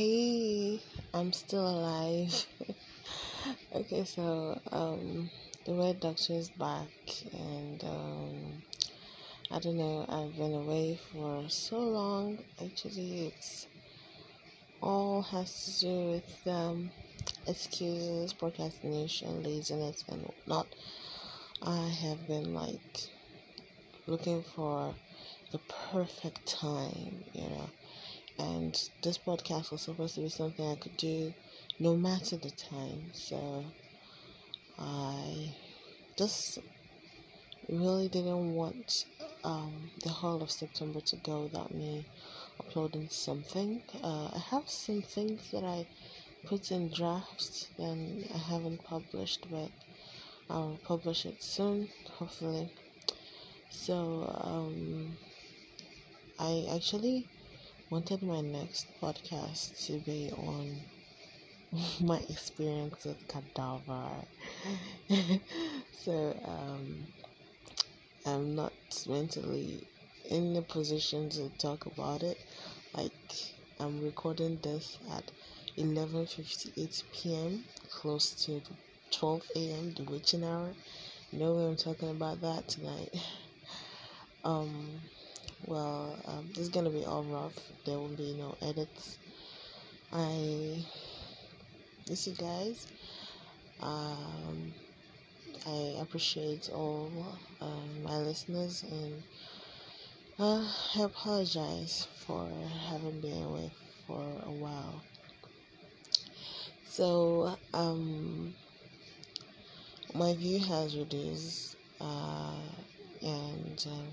Hey, I'm still alive. okay, so um, the Weird Doctor is back, and um, I don't know. I've been away for so long. Actually, it's all has to do with um, excuses, procrastination, laziness, and whatnot. I have been like looking for the perfect time, you know and this podcast was supposed to be something I could do no matter the time. So I just really didn't want um, the whole of September to go without me uploading something. Uh, I have some things that I put in drafts and I haven't published, but I'll publish it soon, hopefully. So um, I actually wanted my next podcast to be on my experience with cadaver. so um, I'm not mentally in the position to talk about it. Like I'm recording this at 11:58 p.m. close to 12 a.m. the witching hour. You know I'm talking about that tonight. Um, well, um, this is gonna be all rough. There will be no edits. I miss you guys. Um, I appreciate all uh, my listeners and uh, I apologize for having been away for a while. So, um, my view has reduced, uh, and um,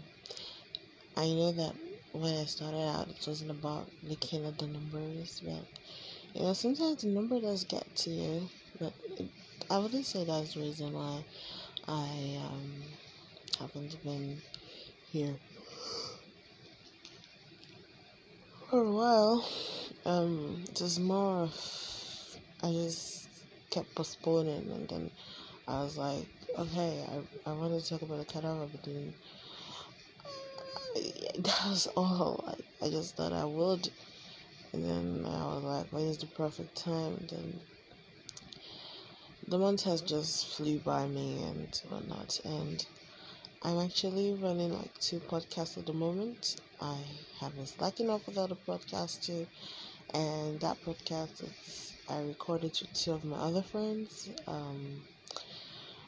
I know that when I started out, it wasn't about looking at the numbers, but you know, sometimes the number does get to you. But it, I wouldn't say that's the reason why I um, haven't been here for a while. Um, more of I just kept postponing, and then I was like, okay, I I want to talk about the cadaver, but then that was all. I, I just thought I would. And then I was like, when is the perfect time? And then the month has just flew by me and whatnot. And I'm actually running like two podcasts at the moment. I have been slacking off without a podcast too. And that podcast I recorded with two of my other friends. Um,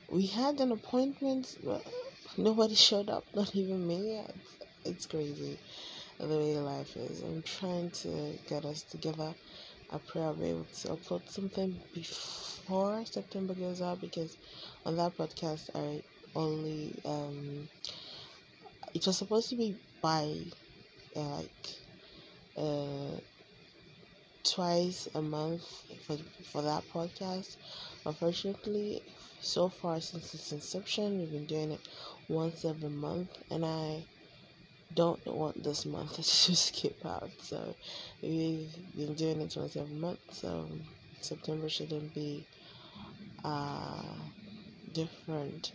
we had an appointment, but nobody showed up, not even me it's crazy the way life is. I'm trying to get us together. I pray I'll be able to upload something before September goes out because on that podcast I only um it was supposed to be by uh, like uh twice a month for for that podcast. Unfortunately, so far since its inception, we've been doing it once every month, and I don't want this month to skip out. So we've been doing it once every month. So September shouldn't be uh, different.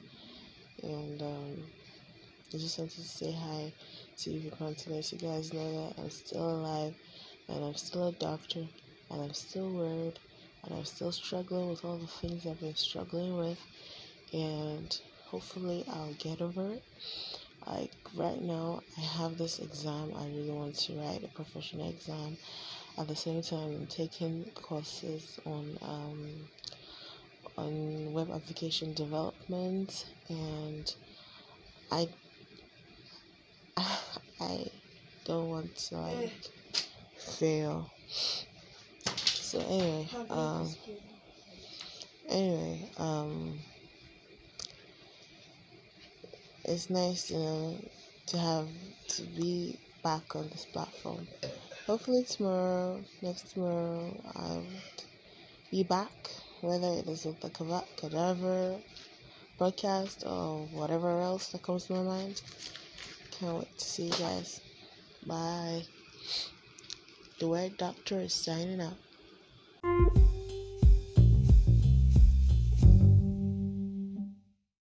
And um, I just wanted to say hi to you people to let you guys know that I'm still alive and I'm still a doctor and I'm still worried and I'm still struggling with all the things I've been struggling with and hopefully I'll get over it like right now i have this exam. I really want to write a professional exam. At the same time i'm taking courses on um, on web application development and i i don't want to like fail. So anyway um anyway um it's nice, you know, to have to be back on this platform. Hopefully tomorrow, next tomorrow, I'll be back, whether it is with the cadaver podcast or whatever else that comes to my mind. Can't wait to see you guys. Bye. The Weird Doctor is signing out.